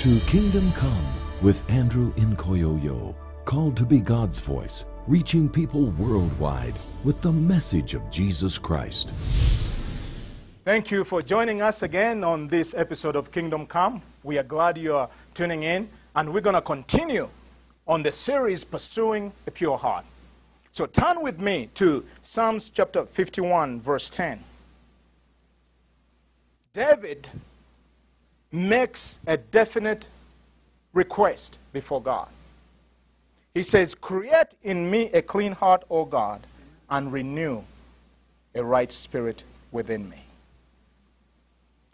to Kingdom Come with Andrew Nkoyoyo, called to be God's voice, reaching people worldwide with the message of Jesus Christ. Thank you for joining us again on this episode of Kingdom Come. We are glad you are tuning in, and we're going to continue on the series Pursuing a Pure Heart. So turn with me to Psalms chapter 51, verse 10. David makes a definite request before God. He says, Create in me a clean heart, O God, and renew a right spirit within me.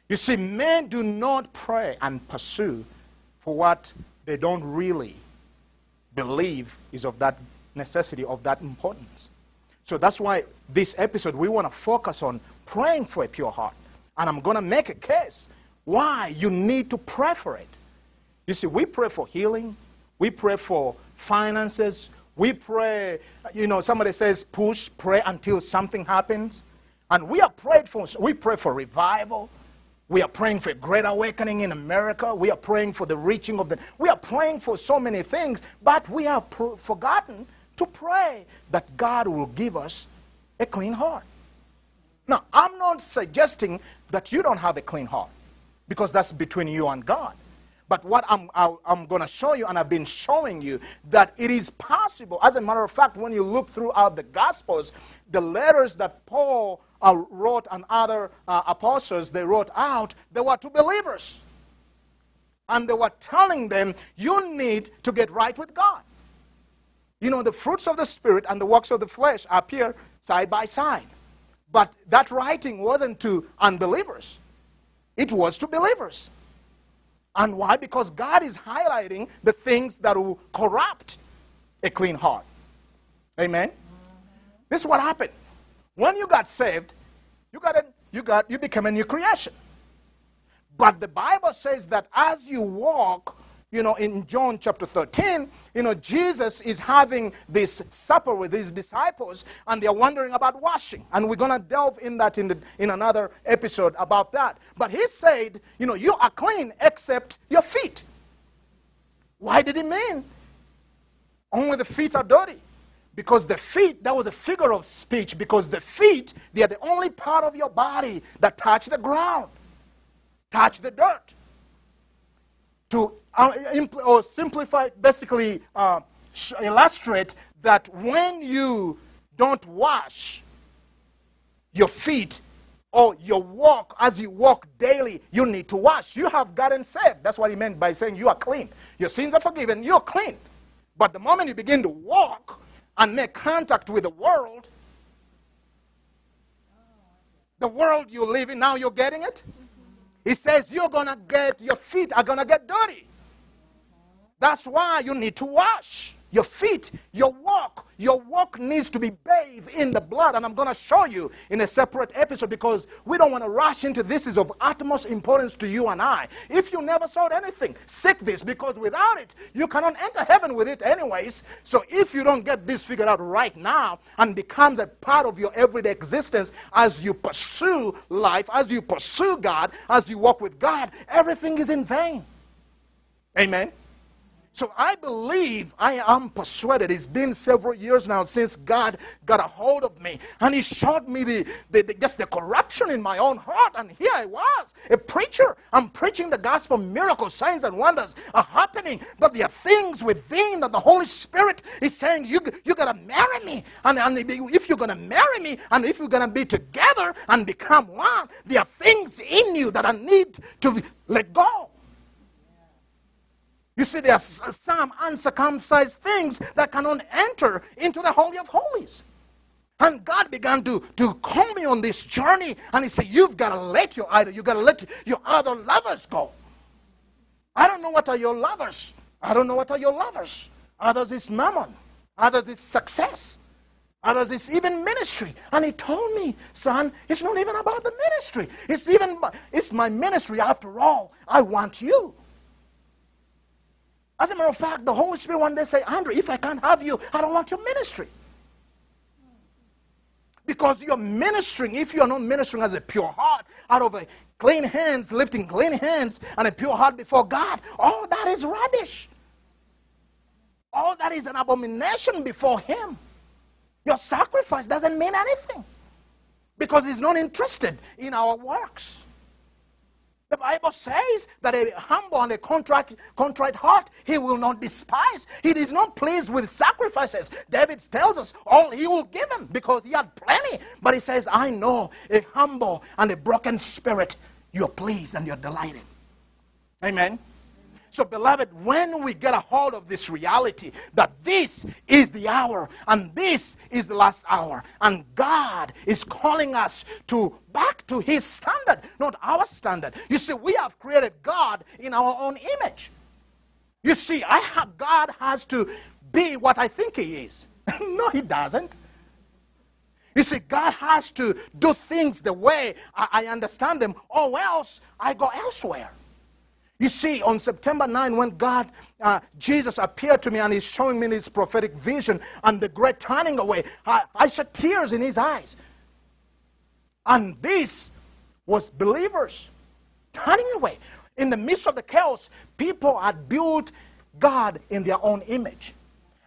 You see, men do not pray and pursue for what they don't really believe is of that necessity, of that importance. So that's why this episode we want to focus on praying for a pure heart. And I'm going to make a case why you need to pray for it. You see, we pray for healing, we pray for finances, we pray, you know, somebody says push, pray until something happens. And we are prayed for, we pray for revival. We are praying for a great awakening in America. We are praying for the reaching of the. We are praying for so many things, but we have forgotten to pray that God will give us a clean heart. Now, I'm not suggesting that you don't have a clean heart because that's between you and God. But what I'm, I'm going to show you, and I've been showing you, that it is possible. As a matter of fact, when you look throughout the Gospels, the letters that Paul uh, wrote and other uh, apostles they wrote out, they were to believers. And they were telling them, you need to get right with God. You know, the fruits of the Spirit and the works of the flesh appear side by side. But that writing wasn't to unbelievers, it was to believers. And why? Because God is highlighting the things that will corrupt a clean heart. Amen? This is what happened. When you got saved, you got, a, you got you became a new creation. But the Bible says that as you walk you know, in John chapter 13, you know, Jesus is having this supper with his disciples, and they're wondering about washing. And we're going to delve in that in, the, in another episode about that. But he said, you know, you are clean except your feet. Why did he mean? Only the feet are dirty. Because the feet, that was a figure of speech, because the feet, they are the only part of your body that touch the ground, touch the dirt to or simplify, basically uh, illustrate that when you don't wash your feet or your walk as you walk daily, you need to wash. You have gotten saved. That's what he meant by saying you are clean. Your sins are forgiven, you're clean. But the moment you begin to walk and make contact with the world, the world you live in, now you're getting it? He says you're going to get, your feet are going to get dirty. That's why you need to wash your feet, your walk. Your walk needs to be bathed in the blood. And I'm going to show you in a separate episode because we don't want to rush into this is of utmost importance to you and I. If you never saw anything, seek this because without it, you cannot enter heaven with it anyways. So if you don't get this figured out right now and becomes a part of your everyday existence as you pursue life, as you pursue God, as you walk with God, everything is in vain. Amen. So I believe, I am persuaded, it's been several years now since God got a hold of me. And He showed me the, the, the, just the corruption in my own heart. And here I was, a preacher. I'm preaching the gospel, miracles, signs, and wonders are happening. But there are things within that the Holy Spirit is saying, you, you got to marry me. And, and if you're going to marry me, and if you're going to be together and become one, there are things in you that I need to let go. You see, there are uh, some uncircumcised things that cannot enter into the Holy of Holies. And God began to, to call me on this journey, and He said, You've got to let your idol, you've got to let your other lovers go. I don't know what are your lovers. I don't know what are your lovers. Others is mammon, others is success, others is even ministry. And He told me, Son, it's not even about the ministry. It's even it's my ministry after all. I want you. As a matter of fact, the Holy Spirit one day say, Andrew, if I can't have you, I don't want your ministry. Because you're ministering, if you're not ministering as a pure heart, out of a clean hands, lifting clean hands, and a pure heart before God, all that is rubbish. All that is an abomination before Him. Your sacrifice doesn't mean anything because He's not interested in our works. The Bible says that a humble and a contrite, contrite heart he will not despise. He is not pleased with sacrifices. David tells us all he will give him because he had plenty. But he says, I know a humble and a broken spirit you're pleased and you're delighted. Amen. So, beloved, when we get a hold of this reality that this is the hour and this is the last hour, and God is calling us to back to His standard, not our standard. You see, we have created God in our own image. You see, I have, God has to be what I think He is. no, He doesn't. You see, God has to do things the way I, I understand them, or else I go elsewhere. You see, on September 9, when God, uh, Jesus appeared to me and he's showing me his prophetic vision and the great turning away, I, I saw tears in his eyes. And this was believers turning away. In the midst of the chaos, people had built God in their own image.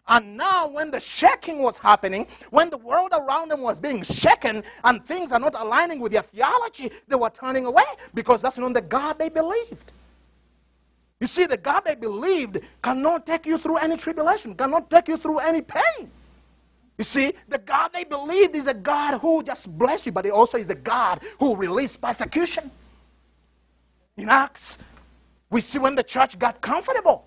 And now, when the shaking was happening, when the world around them was being shaken and things are not aligning with their theology, they were turning away because that's not the God they believed. You see, the God they believed cannot take you through any tribulation, cannot take you through any pain. You see, the God they believed is a God who just bless you, but he also is the God who released persecution. In Acts, we see when the church got comfortable.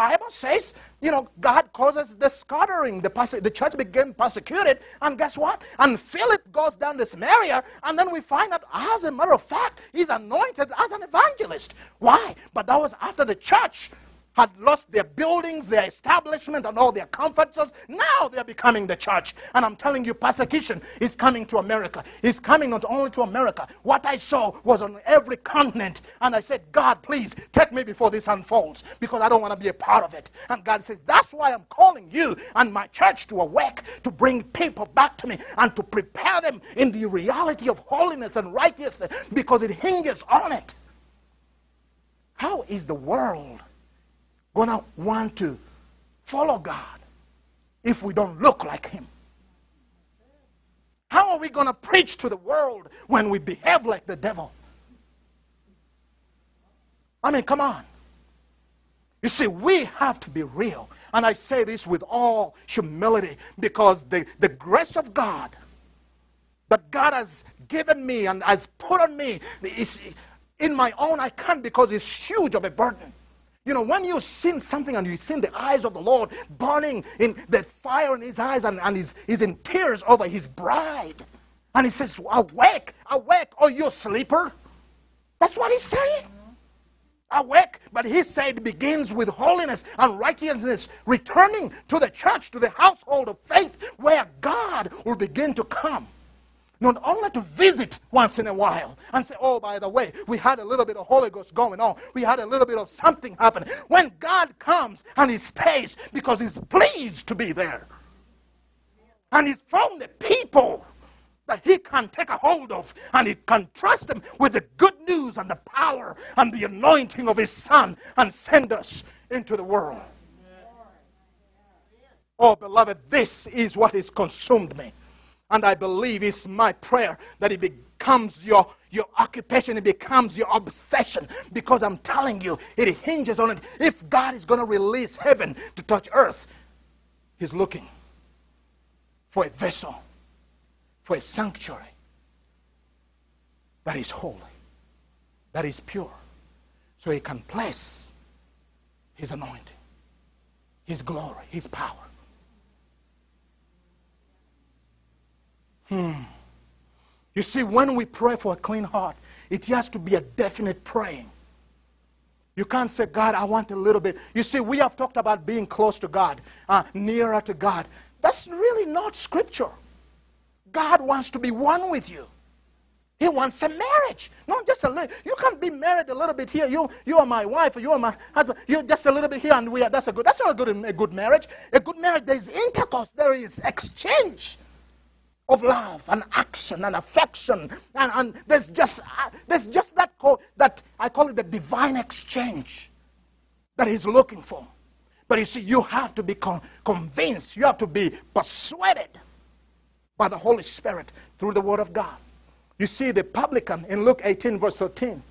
Bible says, you know, God causes the scattering. The, perse- the church became persecuted, and guess what? And Philip goes down to Samaria, and then we find out, as a matter of fact, he's anointed as an evangelist. Why? But that was after the church had lost their buildings, their establishment, and all their comfort zones. Now they're becoming the church. And I'm telling you, persecution is coming to America. It's coming not only to America. What I saw was on every continent. And I said, God, please take me before this unfolds because I don't want to be a part of it. And God says, That's why I'm calling you and my church to awake, to bring people back to me and to prepare them in the reality of holiness and righteousness because it hinges on it. How is the world? Going to want to follow God if we don't look like Him? How are we going to preach to the world when we behave like the devil? I mean, come on. You see, we have to be real. And I say this with all humility because the, the grace of God that God has given me and has put on me is in my own, I can't because it's huge of a burden. You know, when you see something and you see the eyes of the Lord burning in the fire in his eyes and, and he's, he's in tears over his bride. And he says, Awake, awake, oh you sleeper. That's what he's saying. Awake, but he said it begins with holiness and righteousness, returning to the church, to the household of faith, where God will begin to come not only to visit once in a while and say, oh, by the way, we had a little bit of Holy Ghost going on. We had a little bit of something happening. When God comes and He stays because He's pleased to be there. And He's found the people that He can take a hold of and He can trust them with the good news and the power and the anointing of His Son and send us into the world. Oh, beloved, this is what has consumed me. And I believe it's my prayer that it becomes your, your occupation, it becomes your obsession. Because I'm telling you, it hinges on it. If God is going to release heaven to touch earth, He's looking for a vessel, for a sanctuary that is holy, that is pure, so He can place His anointing, His glory, His power Hmm. You see, when we pray for a clean heart, it has to be a definite praying. You can't say, God, I want a little bit. You see, we have talked about being close to God, uh, nearer to God. That's really not scripture. God wants to be one with you. He wants a marriage, not just a little. You can't be married a little bit here. You, you are my wife, you are my husband. You're just a little bit here, and we are. That's a good. That's not a good. A good marriage. A good marriage. There is intercourse. There is exchange. Of love and action and affection. And, and there's, just, uh, there's just that, co- that, I call it the divine exchange that he's looking for. But you see, you have to be con- convinced, you have to be persuaded by the Holy Spirit through the Word of God. You see, the publican in Luke 18, verse 13.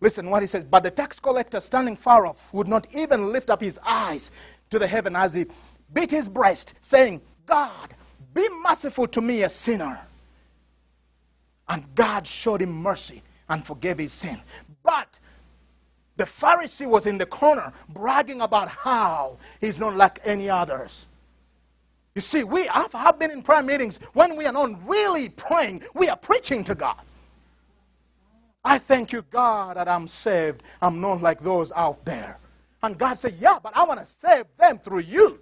Listen what he says. But the tax collector standing far off would not even lift up his eyes to the heaven as he beat his breast, saying, God, be merciful to me, a sinner. And God showed him mercy and forgave his sin. But the Pharisee was in the corner bragging about how he's not like any others. You see, we have, have been in prayer meetings when we are not really praying, we are preaching to God. I thank you, God, that I'm saved. I'm not like those out there. And God said, Yeah, but I want to save them through you.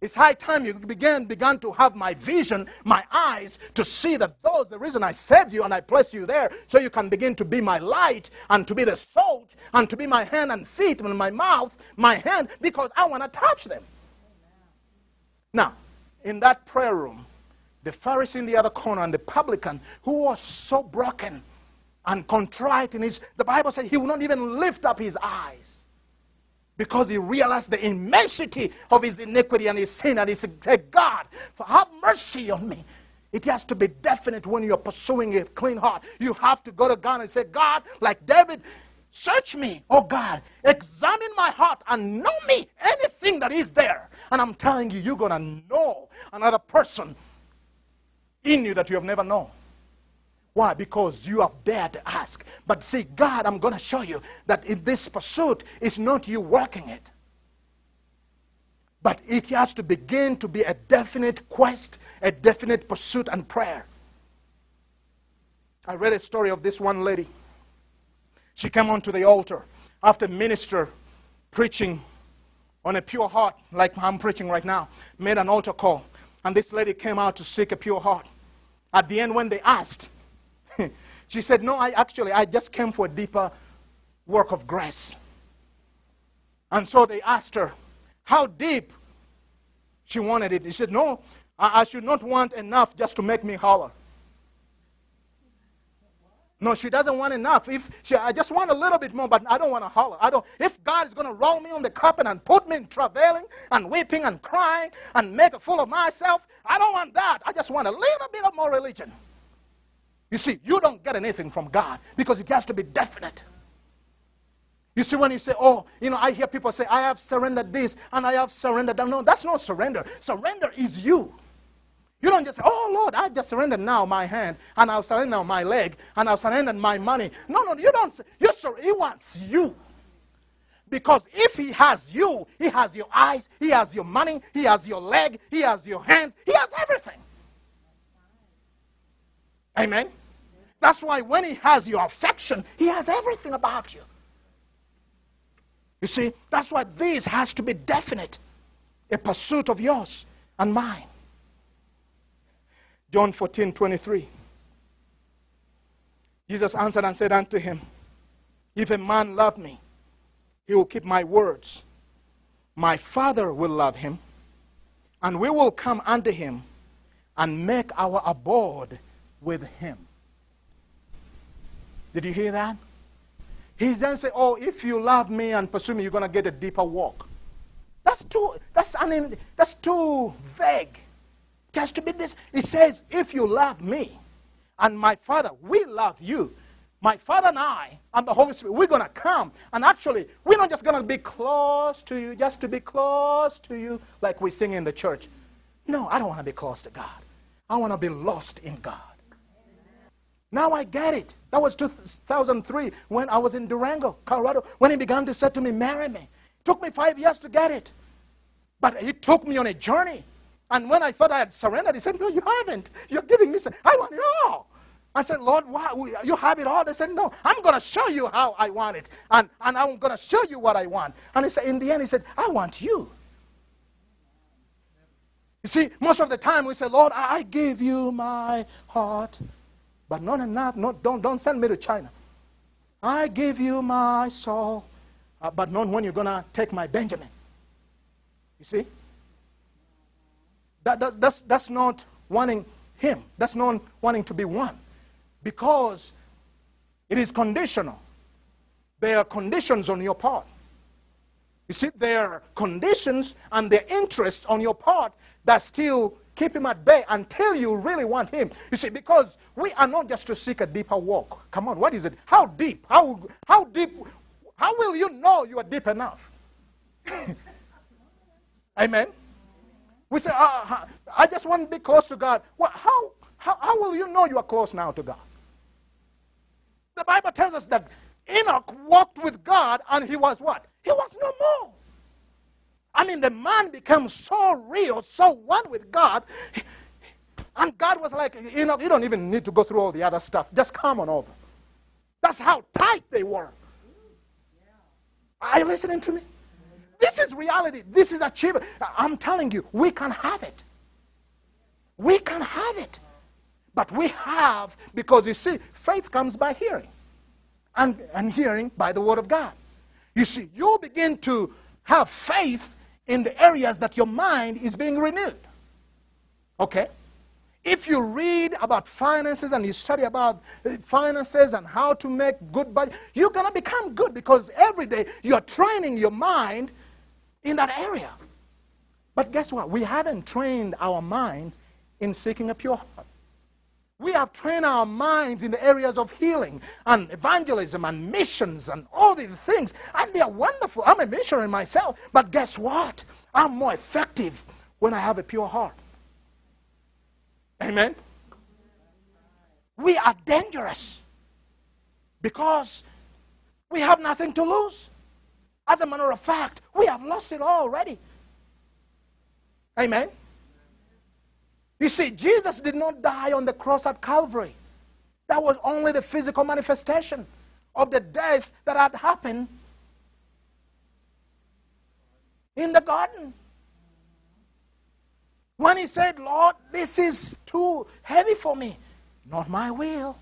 It's high time you began, began to have my vision, my eyes, to see that those, the reason I saved you and I placed you there, so you can begin to be my light and to be the salt and to be my hand and feet and my mouth, my hand, because I want to touch them. Now, in that prayer room, the Pharisee in the other corner and the publican who was so broken and contrite in his, the Bible said he would not even lift up his eyes because he realized the immensity of his iniquity and his sin. And he said, God, have mercy on me. It has to be definite when you're pursuing a clean heart. You have to go to God and say, God, like David, search me, oh God, examine my heart and know me, anything that is there. And I'm telling you, you're going to know another person in you that you have never known. Why? Because you have dared to ask. But see, God, I'm going to show you that in this pursuit, it's not you working it. But it has to begin to be a definite quest, a definite pursuit and prayer. I read a story of this one lady. She came onto the altar after minister preaching on a pure heart, like I'm preaching right now, made an altar call. And this lady came out to seek a pure heart. At the end, when they asked, she said, No, I actually, I just came for a deeper work of grace. And so they asked her, How deep she wanted it. She said, No, I, I should not want enough just to make me holler. No, she doesn't want enough. If she, I just want a little bit more, but I don't want to holler. I don't. If God is going to roll me on the carpet and put me in travailing and weeping and crying and make a fool of myself, I don't want that. I just want a little bit of more religion. You see, you don't get anything from God because it has to be definite. You see, when you say, oh, you know, I hear people say, I have surrendered this and I have surrendered that. No, that's not surrender. Surrender is you. You don't just say, oh, Lord, I just surrendered now my hand and I'll surrender now my leg and I'll surrender my money. No, no, you don't say, you sur- he wants you. Because if he has you, he has your eyes, he has your money, he has your leg, he has your hands, he has everything. Amen? That's why when he has your affection, he has everything about you. You see, that's why this has to be definite a pursuit of yours and mine. John 14 23. Jesus answered and said unto him, If a man love me, he will keep my words. My Father will love him, and we will come unto him and make our abode with him. Did you hear that? He then say, "Oh, if you love me and pursue me, you're going to get a deeper walk." That's too. That's un, That's too vague. Just to be this. It says, "If you love me, and my Father, we love you." My Father and I and the Holy Spirit, we're going to come. And actually, we're not just going to be close to you, just to be close to you like we sing in the church. No, I don't want to be close to God. I want to be lost in God. Now I get it. That was 2003 when I was in Durango, Colorado, when he began to say to me, marry me. It took me five years to get it. But he took me on a journey. And when I thought I had surrendered, he said, no, you haven't. You're giving me, I want it all. I said, Lord, why, you have it all? They said, no, I'm going to show you how I want it. And, and I'm going to show you what I want. And he said, in the end, he said, I want you. You see, most of the time we say, Lord, I give you my heart. But not enough. Not, don't, don't send me to China. I give you my soul. Uh, but not when you're going to take my Benjamin. You see? that, that's, that's, that's not wanting him. That's not wanting to be one. Because it is conditional. There are conditions on your part. You see, there are conditions and their interests on your part that still keep him at bay until you really want him. You see, because we are not just to seek a deeper walk. Come on, what is it? How deep? How, how deep? How will you know you are deep enough? Amen. We say, uh, I just want to be close to God. Well, how, how, how will you know you are close now to God? The Bible tells us that Enoch walked with God and he was what? He was no more. I mean, the man became so real, so one with God. And God was like, you know, you don't even need to go through all the other stuff. Just come on over. That's how tight they were. Are you listening to me? This is reality. This is achievement. I'm telling you, we can have it. We can have it. But we have, because you see, faith comes by hearing. And, and hearing by the word of God. You see, you begin to have faith in the areas that your mind is being renewed. Okay? If you read about finances and you study about uh, finances and how to make good budget, you're going to become good because every day you're training your mind in that area. But guess what? We haven't trained our mind in seeking a pure heart. We have trained our minds in the areas of healing and evangelism and missions and all these things. And they are wonderful. I'm a missionary myself. But guess what? I'm more effective when I have a pure heart. Amen? We are dangerous because we have nothing to lose. As a matter of fact, we have lost it all already. Amen? You see, Jesus did not die on the cross at Calvary. That was only the physical manifestation of the death that had happened in the garden. When he said, Lord, this is too heavy for me, not my will.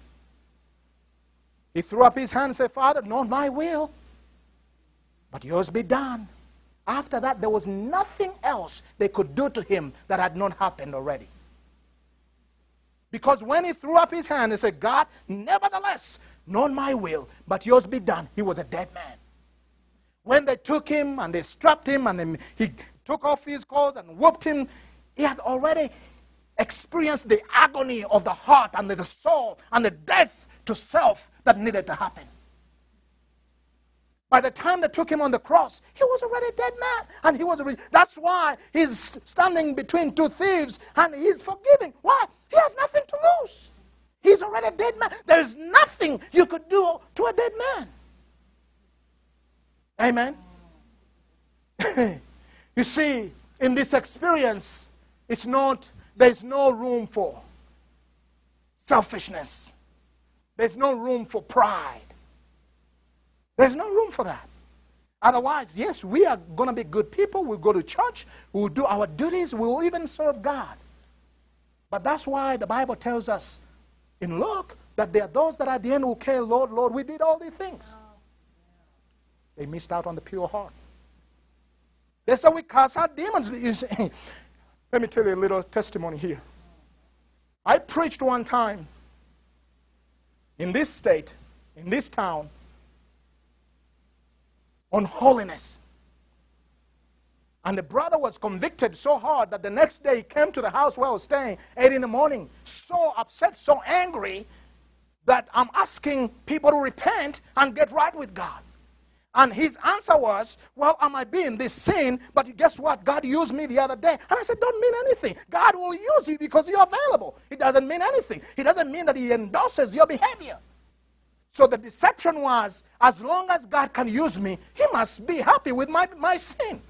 He threw up his hand and said, Father, not my will, but yours be done. After that, there was nothing else they could do to him that had not happened already. Because when he threw up his hand and said, God, nevertheless, not my will, but yours be done, he was a dead man. When they took him and they strapped him and he took off his clothes and whooped him, he had already experienced the agony of the heart and the soul and the death to self that needed to happen. By the time they took him on the cross, he was already a dead man. And he was already, that's why he's standing between two thieves and he's forgiving. Why? He has nothing to lose. He's already a dead man. There's nothing you could do to a dead man. Amen. you see, in this experience, it's not, there's no room for selfishness. There's no room for pride. There's no room for that. Otherwise, yes, we are going to be good people. We'll go to church. We'll do our duties. We'll even serve God. But that's why the Bible tells us in Luke that there are those that at the end will care, Lord, Lord, we did all these things. They missed out on the pure heart. They said we cast out demons. Let me tell you a little testimony here. I preached one time in this state, in this town, on holiness. And the brother was convicted so hard that the next day he came to the house where I was staying, 8 in the morning, so upset, so angry that I'm asking people to repent and get right with God. And his answer was, Well, I might be in this sin, but guess what? God used me the other day. And I said, Don't mean anything. God will use you because you're available. It doesn't mean anything. It doesn't mean that he endorses your behavior. So the deception was, as long as God can use me, he must be happy with my, my sin.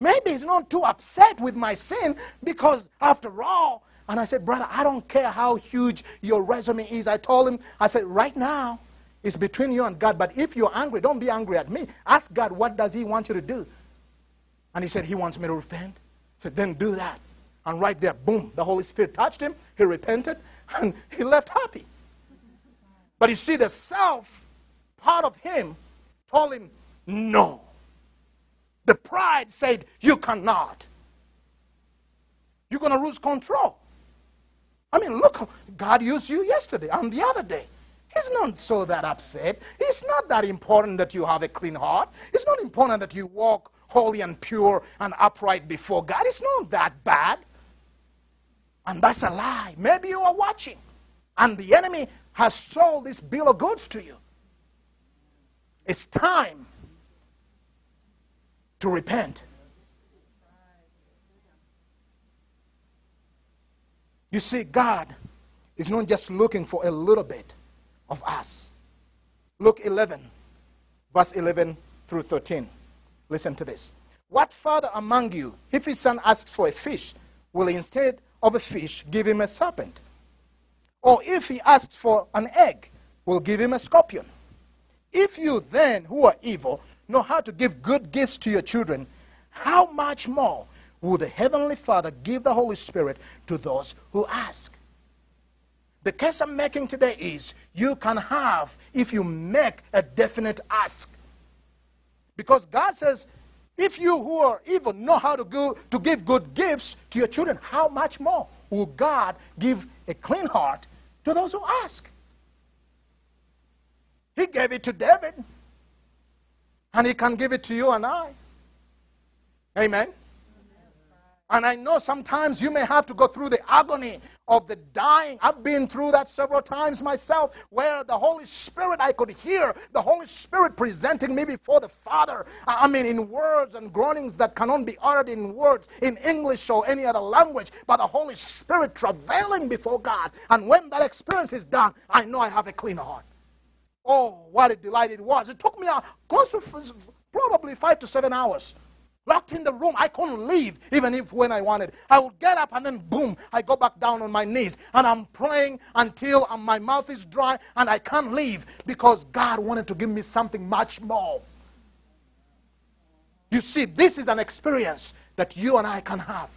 Maybe he's not too upset with my sin because, after all, and I said, Brother, I don't care how huge your resume is. I told him, I said, Right now, it's between you and God. But if you're angry, don't be angry at me. Ask God, what does he want you to do? And he said, He wants me to repent. Said, Then do that. And right there, boom, the Holy Spirit touched him. He repented, and he left happy. But you see, the self part of him told him, No. The pride said, You cannot. You're going to lose control. I mean, look, God used you yesterday and the other day. He's not so that upset. It's not that important that you have a clean heart. It's not important that you walk holy and pure and upright before God. It's not that bad. And that's a lie. Maybe you are watching and the enemy has sold this bill of goods to you. It's time to repent. You see, God is not just looking for a little bit of us. Luke 11, verse 11 through 13. Listen to this. What father among you, if his son asks for a fish, will instead of a fish give him a serpent? Or if he asks for an egg, we'll give him a scorpion? If you then, who are evil, know how to give good gifts to your children, how much more will the Heavenly Father give the Holy Spirit to those who ask? The case I'm making today is you can have if you make a definite ask. Because God says, if you who are evil know how to, go, to give good gifts to your children, how much more will God give a clean heart to those who ask? He gave it to David, and He can give it to you and I. Amen. And I know sometimes you may have to go through the agony of the dying. I've been through that several times myself, where the Holy Spirit, I could hear the Holy Spirit presenting me before the Father. I mean, in words and groanings that cannot be uttered in words, in English or any other language, but the Holy Spirit travailing before God. And when that experience is done, I know I have a clean heart. Oh, what a delight it was. It took me close to probably five to seven hours locked in the room. I couldn't leave, even if when I wanted. I would get up and then boom, I go back down on my knees and I'm praying until uh, my mouth is dry and I can't leave because God wanted to give me something much more. You see, this is an experience that you and I can have.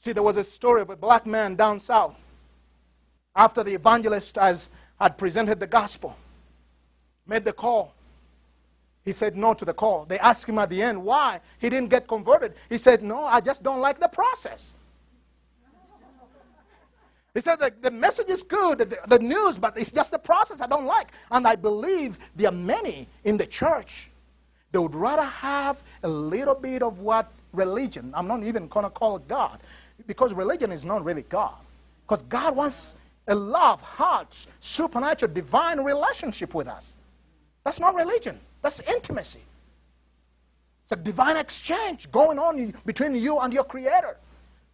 See, there was a story of a black man down south after the evangelist has, had presented the gospel, made the call he said no to the call. They asked him at the end why he didn't get converted. He said, No, I just don't like the process. He said the, the message is good, the, the news, but it's just the process I don't like. And I believe there are many in the church they would rather have a little bit of what religion, I'm not even going to call it God, because religion is not really God. Because God wants a love, heart, supernatural, divine relationship with us. That's not religion. That's intimacy. It's a divine exchange going on between you and your Creator.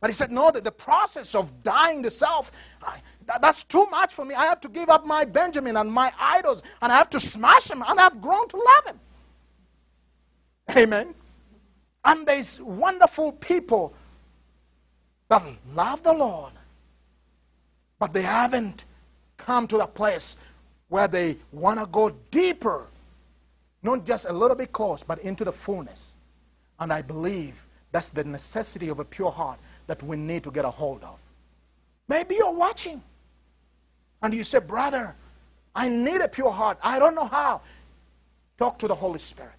But he said, no, that the process of dying to self, I, that, that's too much for me. I have to give up my Benjamin and my idols, and I have to smash them, and I've grown to love him. Amen. And there's wonderful people that love the Lord, but they haven't come to a place where they want to go deeper not just a little bit close, but into the fullness. And I believe that's the necessity of a pure heart that we need to get a hold of. Maybe you're watching and you say, Brother, I need a pure heart. I don't know how. Talk to the Holy Spirit.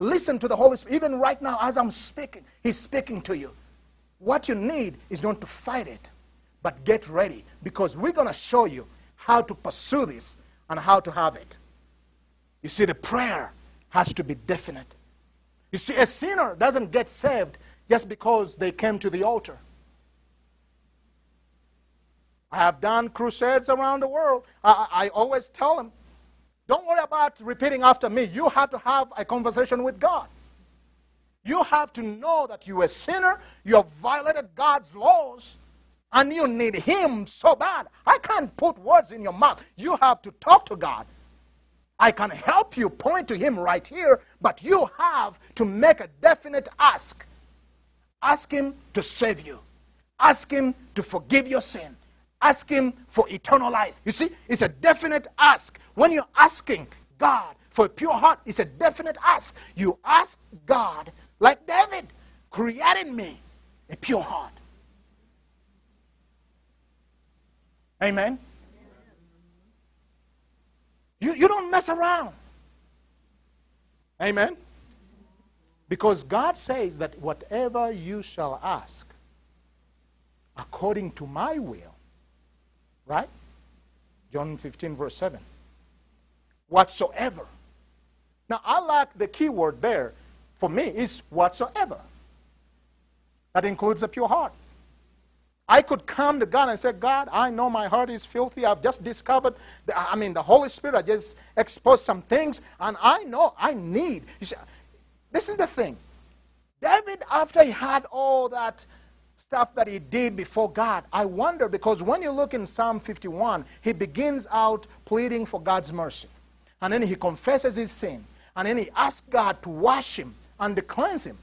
Listen to the Holy Spirit. Even right now, as I'm speaking, He's speaking to you. What you need is not to fight it, but get ready because we're going to show you how to pursue this and how to have it. You see, the prayer has to be definite. You see, a sinner doesn't get saved just because they came to the altar. I have done crusades around the world. I, I, always tell them, don't worry about repeating after me. You have to have a conversation with God. You have to know that you're a sinner, you have violated God's laws, and you need Him so bad. I can't put words in your mouth. You have to talk to God. I can help you point to him right here, but you have to make a definite ask. Ask him to save you. Ask him to forgive your sin. Ask him for eternal life. You see, it's a definite ask. When you're asking God for a pure heart, it's a definite ask. You ask God, like David, create in me a pure heart. Amen. You, you don't mess around. Amen. Because God says that whatever you shall ask, according to my will, right? John 15, verse 7. Whatsoever. Now, I like the key word there for me is whatsoever. That includes a pure heart. I could come to God and say, God, I know my heart is filthy. I've just discovered, the, I mean, the Holy Spirit I just exposed some things, and I know I need. See, this is the thing. David, after he had all that stuff that he did before God, I wonder because when you look in Psalm 51, he begins out pleading for God's mercy. And then he confesses his sin. And then he asks God to wash him and to cleanse him,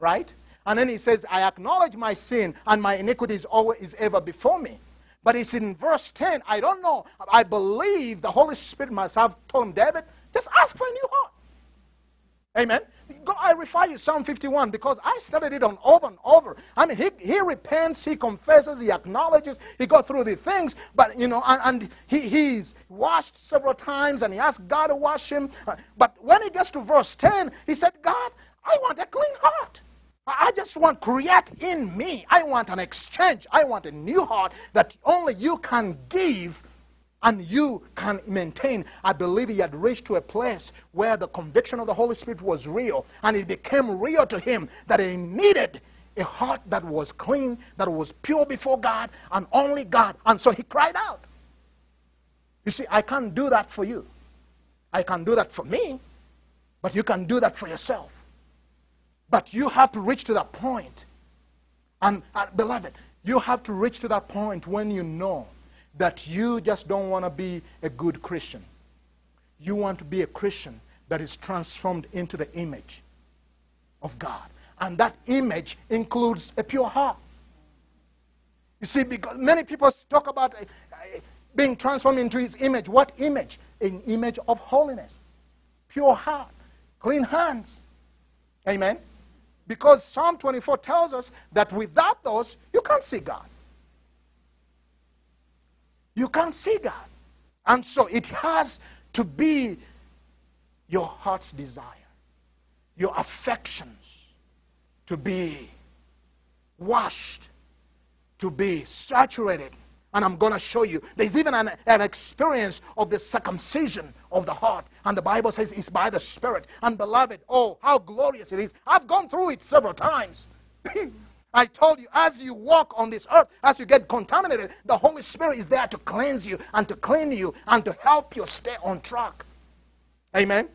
right? And then he says, I acknowledge my sin and my iniquity is always ever before me. But it's in verse 10. I don't know. I believe the Holy Spirit must have told him, David, just ask for a new heart. Amen. Go, I refer you Psalm 51 because I studied it on over and over. I mean, he, he repents, he confesses, he acknowledges, he goes through the things, but you know, and, and he, he's washed several times and he asked God to wash him. Uh, but when he gets to verse 10, he said, God, I want a clean heart. I just want create in me. I want an exchange. I want a new heart that only you can give and you can maintain. I believe he had reached to a place where the conviction of the Holy Spirit was real, and it became real to him that he needed a heart that was clean, that was pure before God, and only God. And so he cried out. You see, I can't do that for you. I can do that for me, but you can do that for yourself. But you have to reach to that point. And, uh, beloved, you have to reach to that point when you know that you just don't want to be a good Christian. You want to be a Christian that is transformed into the image of God. And that image includes a pure heart. You see, because many people talk about uh, uh, being transformed into his image. What image? An image of holiness, pure heart, clean hands. Amen? Because Psalm 24 tells us that without those, you can't see God. You can't see God. And so it has to be your heart's desire, your affections to be washed, to be saturated. And I'm going to show you. There's even an, an experience of the circumcision of the heart. And the Bible says it's by the Spirit. And beloved, oh, how glorious it is. I've gone through it several times. I told you, as you walk on this earth, as you get contaminated, the Holy Spirit is there to cleanse you and to clean you and to help you stay on track. Amen?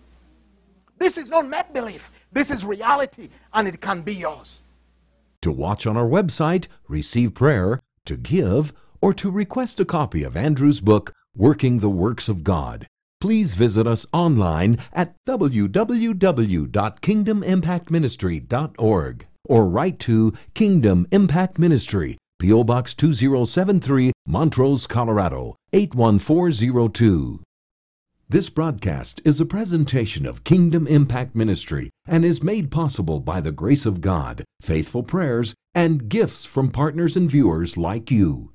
This is not make believe, this is reality, and it can be yours. To watch on our website, receive prayer, to give, or to request a copy of Andrew's book, Working the Works of God, please visit us online at www.kingdomimpactministry.org or write to Kingdom Impact Ministry, P.O. Box 2073, Montrose, Colorado 81402. This broadcast is a presentation of Kingdom Impact Ministry and is made possible by the grace of God, faithful prayers, and gifts from partners and viewers like you.